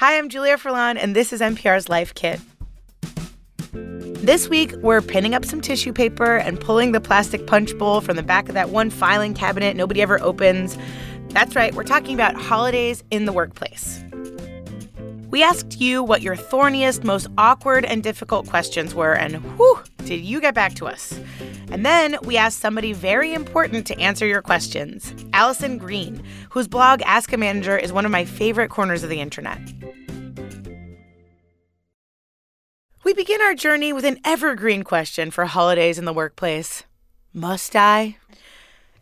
Hi, I'm Julia Furlan, and this is NPR's Life Kit. This week, we're pinning up some tissue paper and pulling the plastic punch bowl from the back of that one filing cabinet nobody ever opens. That's right, we're talking about holidays in the workplace. We asked you what your thorniest, most awkward, and difficult questions were, and whew, did you get back to us? And then we asked somebody very important to answer your questions Alison Green, whose blog Ask a Manager is one of my favorite corners of the internet. We begin our journey with an evergreen question for holidays in the workplace Must I?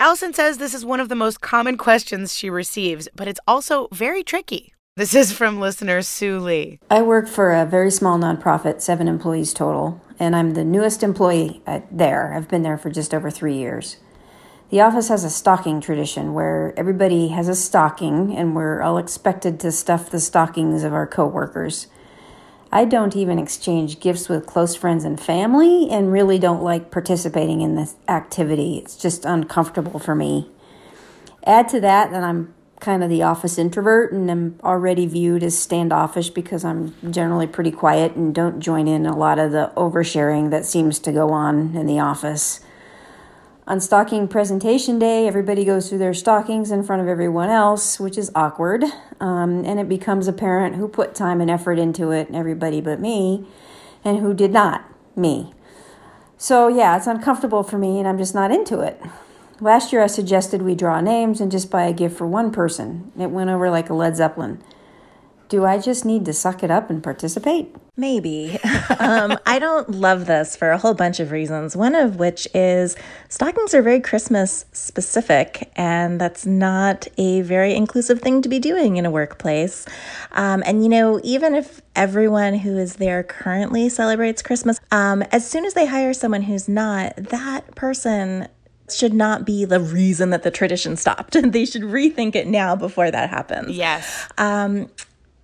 Allison says this is one of the most common questions she receives, but it's also very tricky. This is from listener Sue Lee. I work for a very small nonprofit, seven employees total, and I'm the newest employee there. I've been there for just over three years. The office has a stocking tradition where everybody has a stocking, and we're all expected to stuff the stockings of our coworkers. I don't even exchange gifts with close friends and family, and really don't like participating in this activity. It's just uncomfortable for me. Add to that that I'm kind of the office introvert and am already viewed as standoffish because I'm generally pretty quiet and don't join in a lot of the oversharing that seems to go on in the office. On stocking presentation day, everybody goes through their stockings in front of everyone else, which is awkward, um, and it becomes apparent who put time and effort into it, everybody but me, and who did not, me. So, yeah, it's uncomfortable for me, and I'm just not into it. Last year I suggested we draw names and just buy a gift for one person. It went over like a Led Zeppelin. Do I just need to suck it up and participate? Maybe. um, I don't love this for a whole bunch of reasons. One of which is stockings are very Christmas specific, and that's not a very inclusive thing to be doing in a workplace. Um, and, you know, even if everyone who is there currently celebrates Christmas, um, as soon as they hire someone who's not, that person should not be the reason that the tradition stopped. they should rethink it now before that happens. Yes. Um,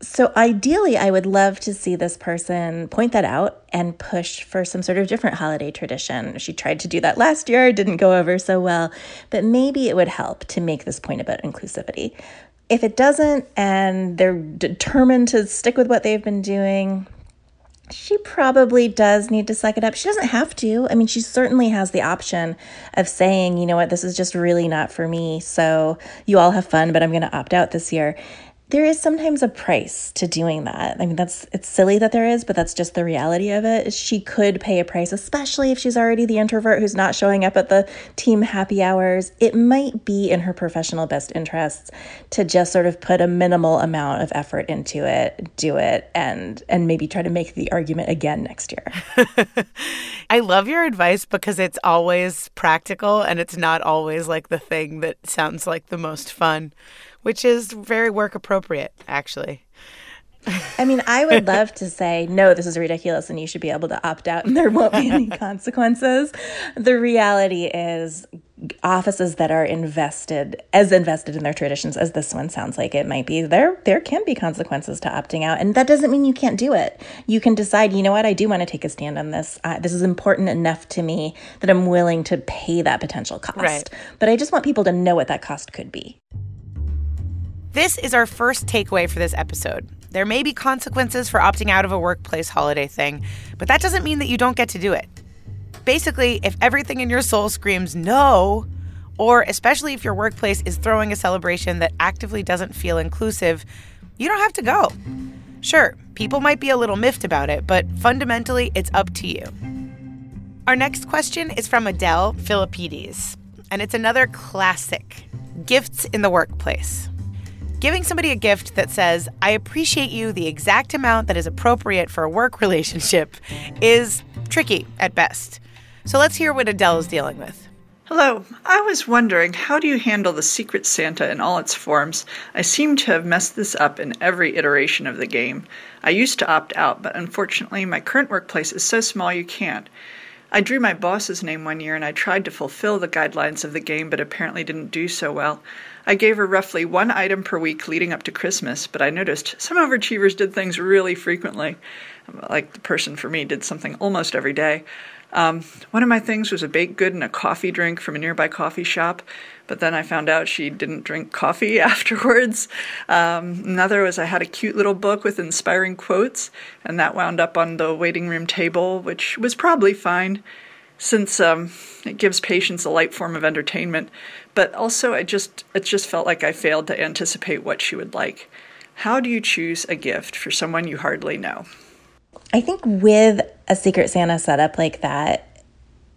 so ideally, I would love to see this person point that out and push for some sort of different holiday tradition. She tried to do that last year, it didn't go over so well, but maybe it would help to make this point about inclusivity. If it doesn't and they're determined to stick with what they've been doing, she probably does need to suck it up. She doesn't have to. I mean, she certainly has the option of saying, you know what, this is just really not for me. So you all have fun, but I'm going to opt out this year there is sometimes a price to doing that. I mean, that's it's silly that there is, but that's just the reality of it. She could pay a price, especially if she's already the introvert who's not showing up at the team happy hours. It might be in her professional best interests to just sort of put a minimal amount of effort into it, do it, and and maybe try to make the argument again next year. I love your advice because it's always practical and it's not always like the thing that sounds like the most fun which is very work appropriate, actually. I mean, I would love to say, no, this is ridiculous and you should be able to opt out and there won't be any consequences. The reality is, offices that are invested, as invested in their traditions as this one sounds like it might be, there, there can be consequences to opting out. And that doesn't mean you can't do it. You can decide, you know what, I do want to take a stand on this. Uh, this is important enough to me that I'm willing to pay that potential cost. Right. But I just want people to know what that cost could be. This is our first takeaway for this episode. There may be consequences for opting out of a workplace holiday thing, but that doesn't mean that you don't get to do it. Basically, if everything in your soul screams no, or especially if your workplace is throwing a celebration that actively doesn't feel inclusive, you don't have to go. Sure, people might be a little miffed about it, but fundamentally, it's up to you. Our next question is from Adele Philippides, and it's another classic gifts in the workplace. Giving somebody a gift that says, I appreciate you the exact amount that is appropriate for a work relationship is tricky at best. So let's hear what Adele is dealing with. Hello. I was wondering, how do you handle the Secret Santa in all its forms? I seem to have messed this up in every iteration of the game. I used to opt out, but unfortunately, my current workplace is so small you can't. I drew my boss's name one year and I tried to fulfill the guidelines of the game, but apparently didn't do so well. I gave her roughly one item per week leading up to Christmas, but I noticed some overachievers did things really frequently. Like the person for me did something almost every day. Um, one of my things was a baked good and a coffee drink from a nearby coffee shop, but then I found out she didn't drink coffee afterwards. Um, another was I had a cute little book with inspiring quotes, and that wound up on the waiting room table, which was probably fine since um, it gives patients a light form of entertainment. But also, I just it just felt like I failed to anticipate what she would like. How do you choose a gift for someone you hardly know? I think with a Secret Santa setup like that,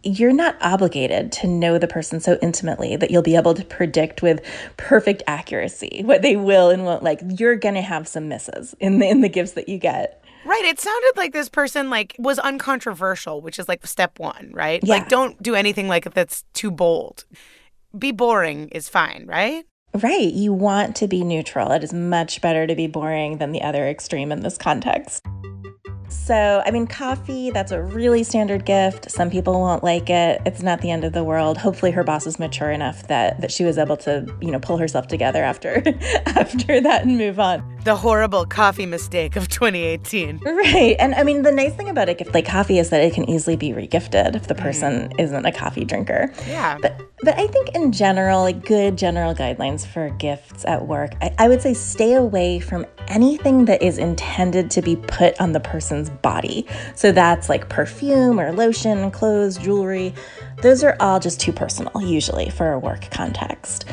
you're not obligated to know the person so intimately that you'll be able to predict with perfect accuracy what they will and won't like. You're going to have some misses in the, in the gifts that you get. Right. It sounded like this person like was uncontroversial, which is like step one, right? Yeah. Like don't do anything like that's too bold. Be boring is fine, right? Right. You want to be neutral. It is much better to be boring than the other extreme in this context. So, I mean, coffee, that's a really standard gift. Some people won't like it. It's not the end of the world. Hopefully her boss is mature enough that that she was able to, you know, pull herself together after after that and move on. The horrible coffee mistake of 2018. Right. And I mean, the nice thing about a gift like coffee is that it can easily be regifted if the person mm. isn't a coffee drinker. Yeah. But but I think in general, like good general guidelines for gifts at work, I, I would say stay away from anything that is intended to be put on the person's body. So that's like perfume or lotion, clothes, jewelry. Those are all just too personal, usually, for a work context.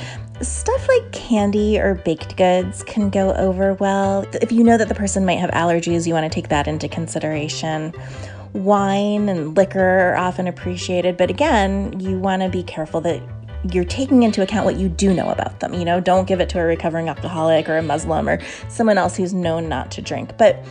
Stuff like candy or baked goods can go over well. If you know that the person might have allergies, you want to take that into consideration. Wine and liquor are often appreciated, but again, you want to be careful that you're taking into account what you do know about them. You know, don't give it to a recovering alcoholic or a Muslim or someone else who's known not to drink. But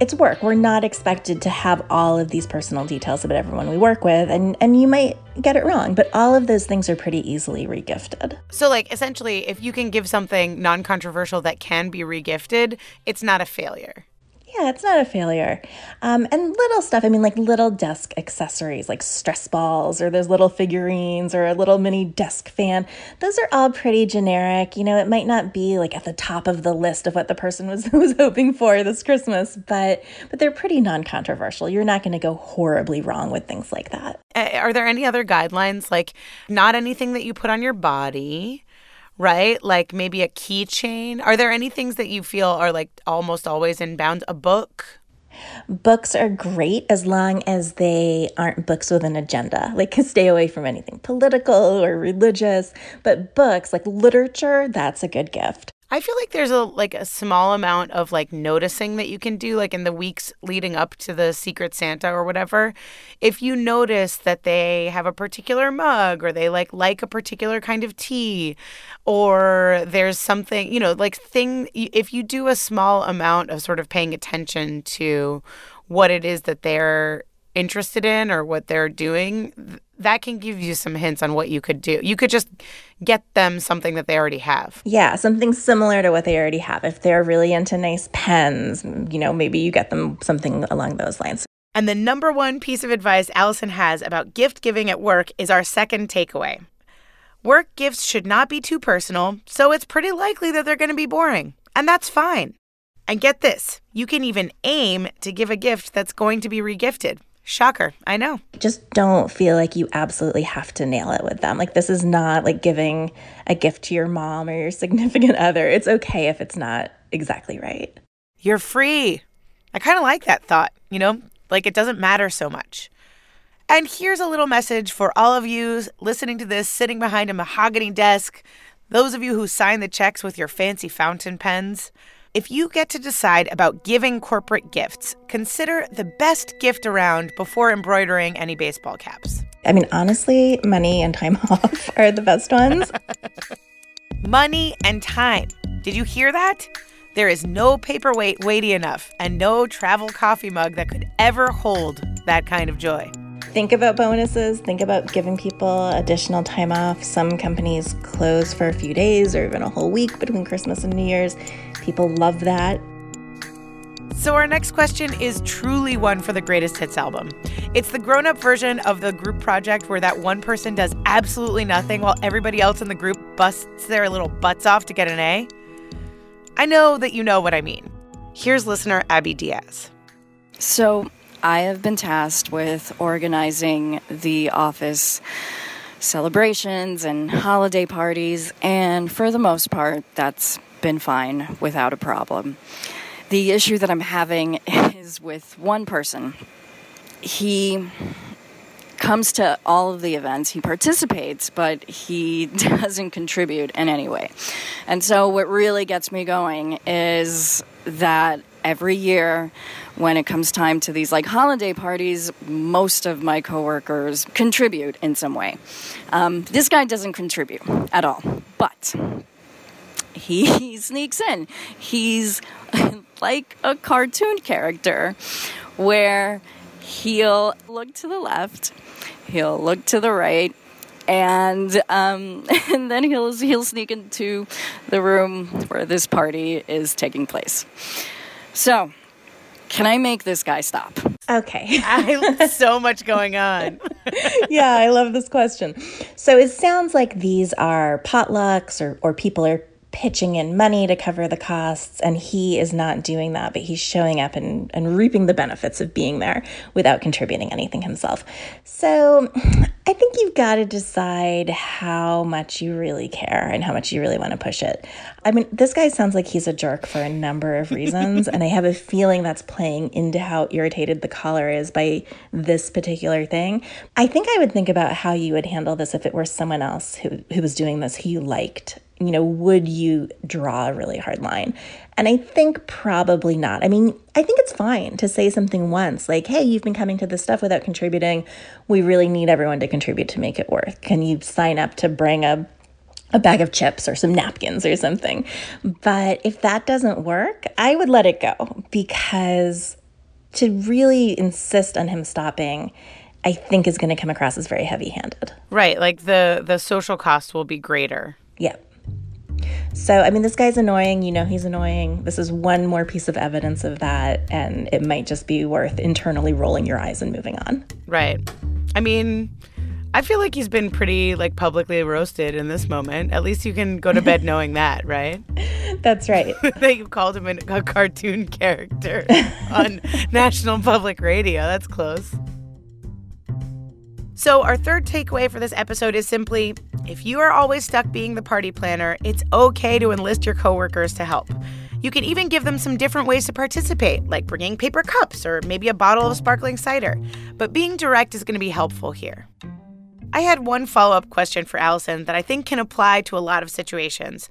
it's work. We're not expected to have all of these personal details about everyone we work with, and, and you might get it wrong, but all of those things are pretty easily regifted. So, like, essentially, if you can give something non controversial that can be regifted, it's not a failure yeah, it's not a failure. Um, and little stuff, I mean, like little desk accessories, like stress balls or those little figurines or a little mini desk fan, those are all pretty generic. You know, it might not be like at the top of the list of what the person was, was hoping for this Christmas, but, but they're pretty non controversial. You're not going to go horribly wrong with things like that. Are there any other guidelines, like not anything that you put on your body? Right? Like maybe a keychain. Are there any things that you feel are like almost always in bounds? A book? Books are great as long as they aren't books with an agenda. Like, stay away from anything political or religious. But books, like literature, that's a good gift. I feel like there's a like a small amount of like noticing that you can do like in the weeks leading up to the secret santa or whatever. If you notice that they have a particular mug or they like like a particular kind of tea or there's something, you know, like thing if you do a small amount of sort of paying attention to what it is that they're interested in or what they're doing, that can give you some hints on what you could do. You could just get them something that they already have. Yeah, something similar to what they already have. If they're really into nice pens, you know, maybe you get them something along those lines. And the number one piece of advice Alison has about gift giving at work is our second takeaway. Work gifts should not be too personal, so it's pretty likely that they're going to be boring. And that's fine. And get this you can even aim to give a gift that's going to be regifted. Shocker. I know. Just don't feel like you absolutely have to nail it with them. Like, this is not like giving a gift to your mom or your significant other. It's okay if it's not exactly right. You're free. I kind of like that thought, you know, like it doesn't matter so much. And here's a little message for all of you listening to this, sitting behind a mahogany desk, those of you who sign the checks with your fancy fountain pens. If you get to decide about giving corporate gifts, consider the best gift around before embroidering any baseball caps. I mean, honestly, money and time off are the best ones. money and time. Did you hear that? There is no paperweight weighty enough and no travel coffee mug that could ever hold that kind of joy. Think about bonuses. Think about giving people additional time off. Some companies close for a few days or even a whole week between Christmas and New Year's. People love that. So, our next question is truly one for the greatest hits album. It's the grown up version of the group project where that one person does absolutely nothing while everybody else in the group busts their little butts off to get an A. I know that you know what I mean. Here's listener Abby Diaz. So, I have been tasked with organizing the office celebrations and holiday parties, and for the most part, that's been fine without a problem. The issue that I'm having is with one person. He comes to all of the events, he participates, but he doesn't contribute in any way. And so, what really gets me going is that every year when it comes time to these like holiday parties most of my coworkers contribute in some way um, this guy doesn't contribute at all but he sneaks in he's like a cartoon character where he'll look to the left he'll look to the right and um, and then he'll he'll sneak into the room where this party is taking place. So, can I make this guy stop? Okay. I so much going on. yeah, I love this question. So it sounds like these are potlucks or, or people are pitching in money to cover the costs, and he is not doing that, but he's showing up and, and reaping the benefits of being there without contributing anything himself. So I think you've got to decide how much you really care and how much you really want to push it. I mean, this guy sounds like he's a jerk for a number of reasons, and I have a feeling that's playing into how irritated the caller is by this particular thing. I think I would think about how you would handle this if it were someone else who, who was doing this who you liked you know, would you draw a really hard line? And I think probably not. I mean, I think it's fine to say something once like, hey, you've been coming to this stuff without contributing. We really need everyone to contribute to make it work. Can you sign up to bring a a bag of chips or some napkins or something. But if that doesn't work, I would let it go because to really insist on him stopping I think is going to come across as very heavy-handed. Right, like the the social cost will be greater. Yeah. So, I mean, this guy's annoying. You know, he's annoying. This is one more piece of evidence of that. And it might just be worth internally rolling your eyes and moving on. Right. I mean, I feel like he's been pretty like publicly roasted in this moment. At least you can go to bed knowing that, right? That's right. that you called him a cartoon character on National Public Radio. That's close. So, our third takeaway for this episode is simply if you are always stuck being the party planner, it's okay to enlist your coworkers to help. You can even give them some different ways to participate, like bringing paper cups or maybe a bottle of sparkling cider. But being direct is going to be helpful here. I had one follow up question for Alison that I think can apply to a lot of situations.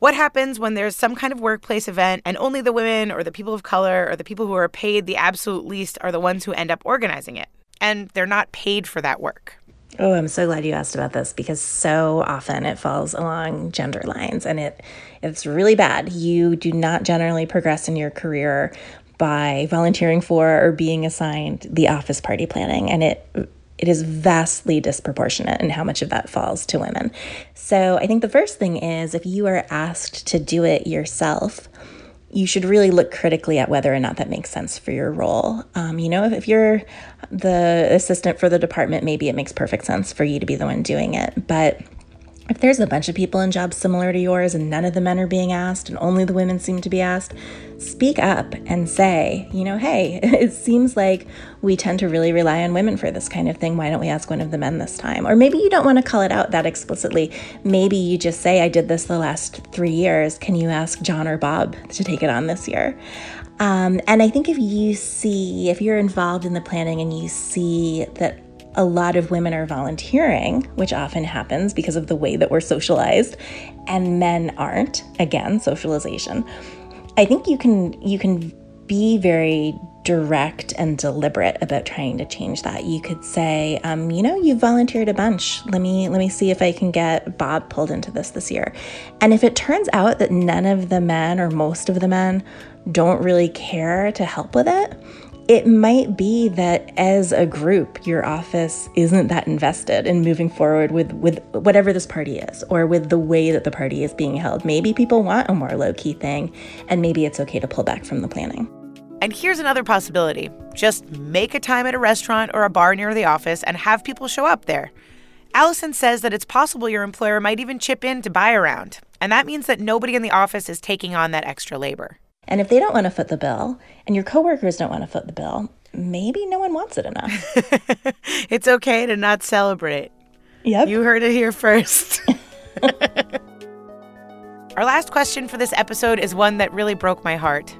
What happens when there's some kind of workplace event and only the women or the people of color or the people who are paid the absolute least are the ones who end up organizing it? And they're not paid for that work. Oh, I'm so glad you asked about this because so often it falls along gender lines and it it's really bad. You do not generally progress in your career by volunteering for or being assigned the office party planning and it it is vastly disproportionate in how much of that falls to women. So, I think the first thing is if you are asked to do it yourself, you should really look critically at whether or not that makes sense for your role. Um, you know, if, if you're the assistant for the department, maybe it makes perfect sense for you to be the one doing it. But if there's a bunch of people in jobs similar to yours and none of the men are being asked and only the women seem to be asked, speak up and say, you know, hey, it seems like we tend to really rely on women for this kind of thing. Why don't we ask one of the men this time? Or maybe you don't want to call it out that explicitly. Maybe you just say, I did this the last three years. Can you ask John or Bob to take it on this year? Um, and I think if you see, if you're involved in the planning and you see that a lot of women are volunteering, which often happens because of the way that we're socialized, and men aren't. Again, socialization. I think you can you can be very direct and deliberate about trying to change that. You could say, um, you know, you volunteered a bunch. Let me let me see if I can get Bob pulled into this this year. And if it turns out that none of the men or most of the men don't really care to help with it, it might be that as a group, your office isn't that invested in moving forward with, with whatever this party is or with the way that the party is being held. Maybe people want a more low key thing, and maybe it's okay to pull back from the planning. And here's another possibility just make a time at a restaurant or a bar near the office and have people show up there. Alison says that it's possible your employer might even chip in to buy around, and that means that nobody in the office is taking on that extra labor. And if they don't want to foot the bill and your coworkers don't want to foot the bill, maybe no one wants it enough. it's okay to not celebrate. Yep. You heard it here first. Our last question for this episode is one that really broke my heart.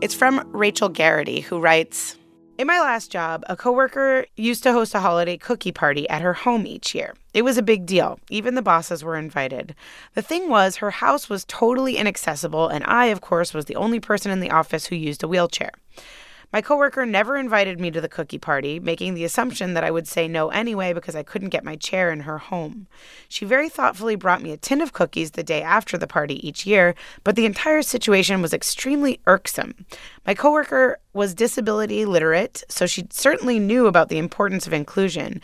It's from Rachel Garrity, who writes In my last job, a coworker used to host a holiday cookie party at her home each year. It was a big deal. Even the bosses were invited. The thing was, her house was totally inaccessible, and I, of course, was the only person in the office who used a wheelchair. My coworker never invited me to the cookie party, making the assumption that I would say no anyway because I couldn't get my chair in her home. She very thoughtfully brought me a tin of cookies the day after the party each year, but the entire situation was extremely irksome. My coworker was disability literate, so she certainly knew about the importance of inclusion.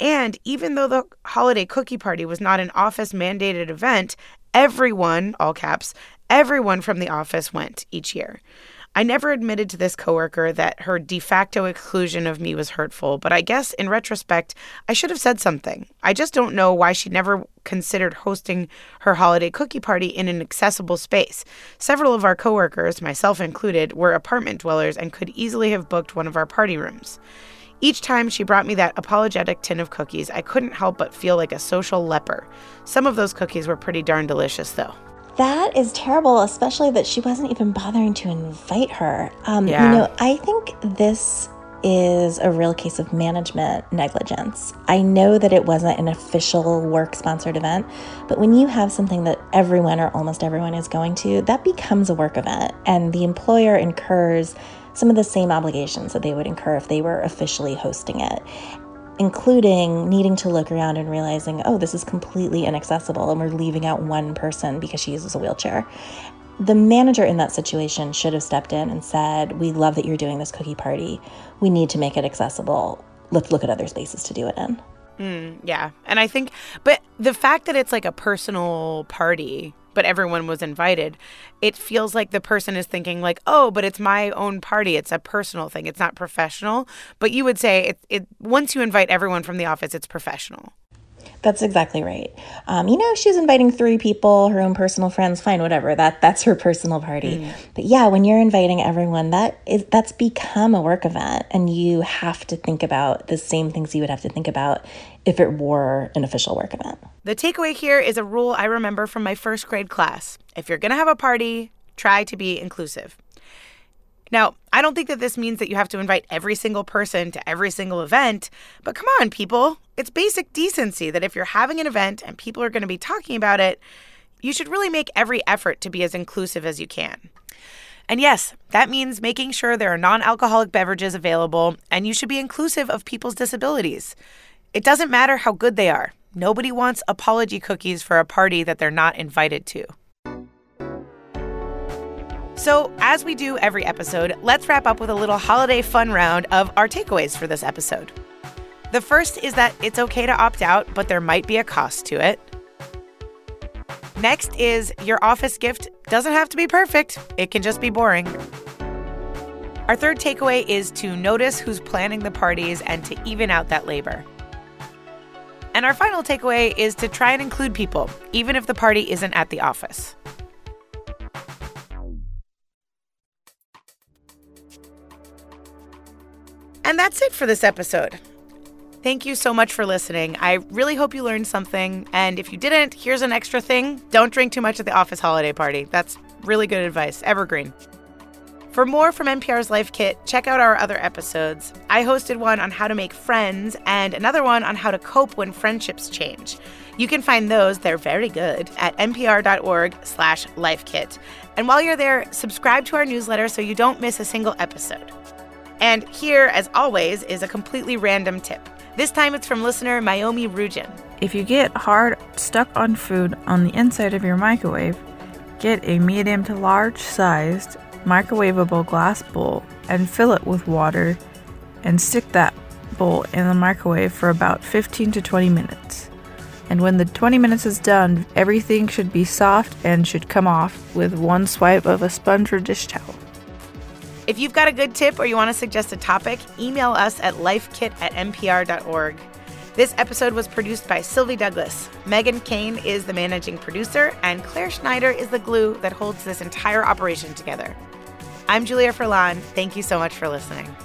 And even though the holiday cookie party was not an office mandated event, everyone, all caps, everyone from the office went each year. I never admitted to this coworker that her de facto exclusion of me was hurtful, but I guess in retrospect, I should have said something. I just don't know why she never considered hosting her holiday cookie party in an accessible space. Several of our coworkers, myself included, were apartment dwellers and could easily have booked one of our party rooms. Each time she brought me that apologetic tin of cookies, I couldn't help but feel like a social leper. Some of those cookies were pretty darn delicious, though. That is terrible, especially that she wasn't even bothering to invite her. Um, Yeah. You know, I think this is a real case of management negligence. I know that it wasn't an official work sponsored event, but when you have something that everyone or almost everyone is going to, that becomes a work event, and the employer incurs some of the same obligations that they would incur if they were officially hosting it including needing to look around and realizing, oh, this is completely inaccessible, and we're leaving out one person because she uses a wheelchair. The manager in that situation should have stepped in and said, We love that you're doing this cookie party. We need to make it accessible. Let's look at other spaces to do it in. Hmm, yeah. And I think, but the fact that it's like a personal party, but everyone was invited, it feels like the person is thinking, like, oh, but it's my own party. It's a personal thing. It's not professional. But you would say it, it once you invite everyone from the office, it's professional. That's exactly right. Um, you know, she's inviting three people, her own personal friends, fine, whatever. That that's her personal party. But yeah, when you're inviting everyone, that is that's become a work event, and you have to think about the same things you would have to think about if it were an official work event. The takeaway here is a rule I remember from my first grade class. If you're going to have a party, try to be inclusive. Now, I don't think that this means that you have to invite every single person to every single event, but come on, people. It's basic decency that if you're having an event and people are going to be talking about it, you should really make every effort to be as inclusive as you can. And yes, that means making sure there are non alcoholic beverages available, and you should be inclusive of people's disabilities. It doesn't matter how good they are. Nobody wants apology cookies for a party that they're not invited to. So, as we do every episode, let's wrap up with a little holiday fun round of our takeaways for this episode. The first is that it's okay to opt out, but there might be a cost to it. Next is your office gift doesn't have to be perfect, it can just be boring. Our third takeaway is to notice who's planning the parties and to even out that labor. And our final takeaway is to try and include people, even if the party isn't at the office. And that's it for this episode. Thank you so much for listening. I really hope you learned something. And if you didn't, here's an extra thing don't drink too much at the office holiday party. That's really good advice. Evergreen. For more from NPR's Life Kit, check out our other episodes. I hosted one on how to make friends and another one on how to cope when friendships change. You can find those, they're very good, at npr.org slash lifekit. And while you're there, subscribe to our newsletter so you don't miss a single episode. And here, as always, is a completely random tip. This time it's from listener Mayomi Rujin. If you get hard stuck on food on the inside of your microwave, get a medium to large sized microwavable glass bowl and fill it with water and stick that bowl in the microwave for about 15 to 20 minutes. And when the 20 minutes is done, everything should be soft and should come off with one swipe of a sponge or dish towel. If you've got a good tip or you want to suggest a topic, email us at lifekit at npr.org. This episode was produced by Sylvie Douglas. Megan Kane is the managing producer, and Claire Schneider is the glue that holds this entire operation together. I'm Julia Furlan. Thank you so much for listening.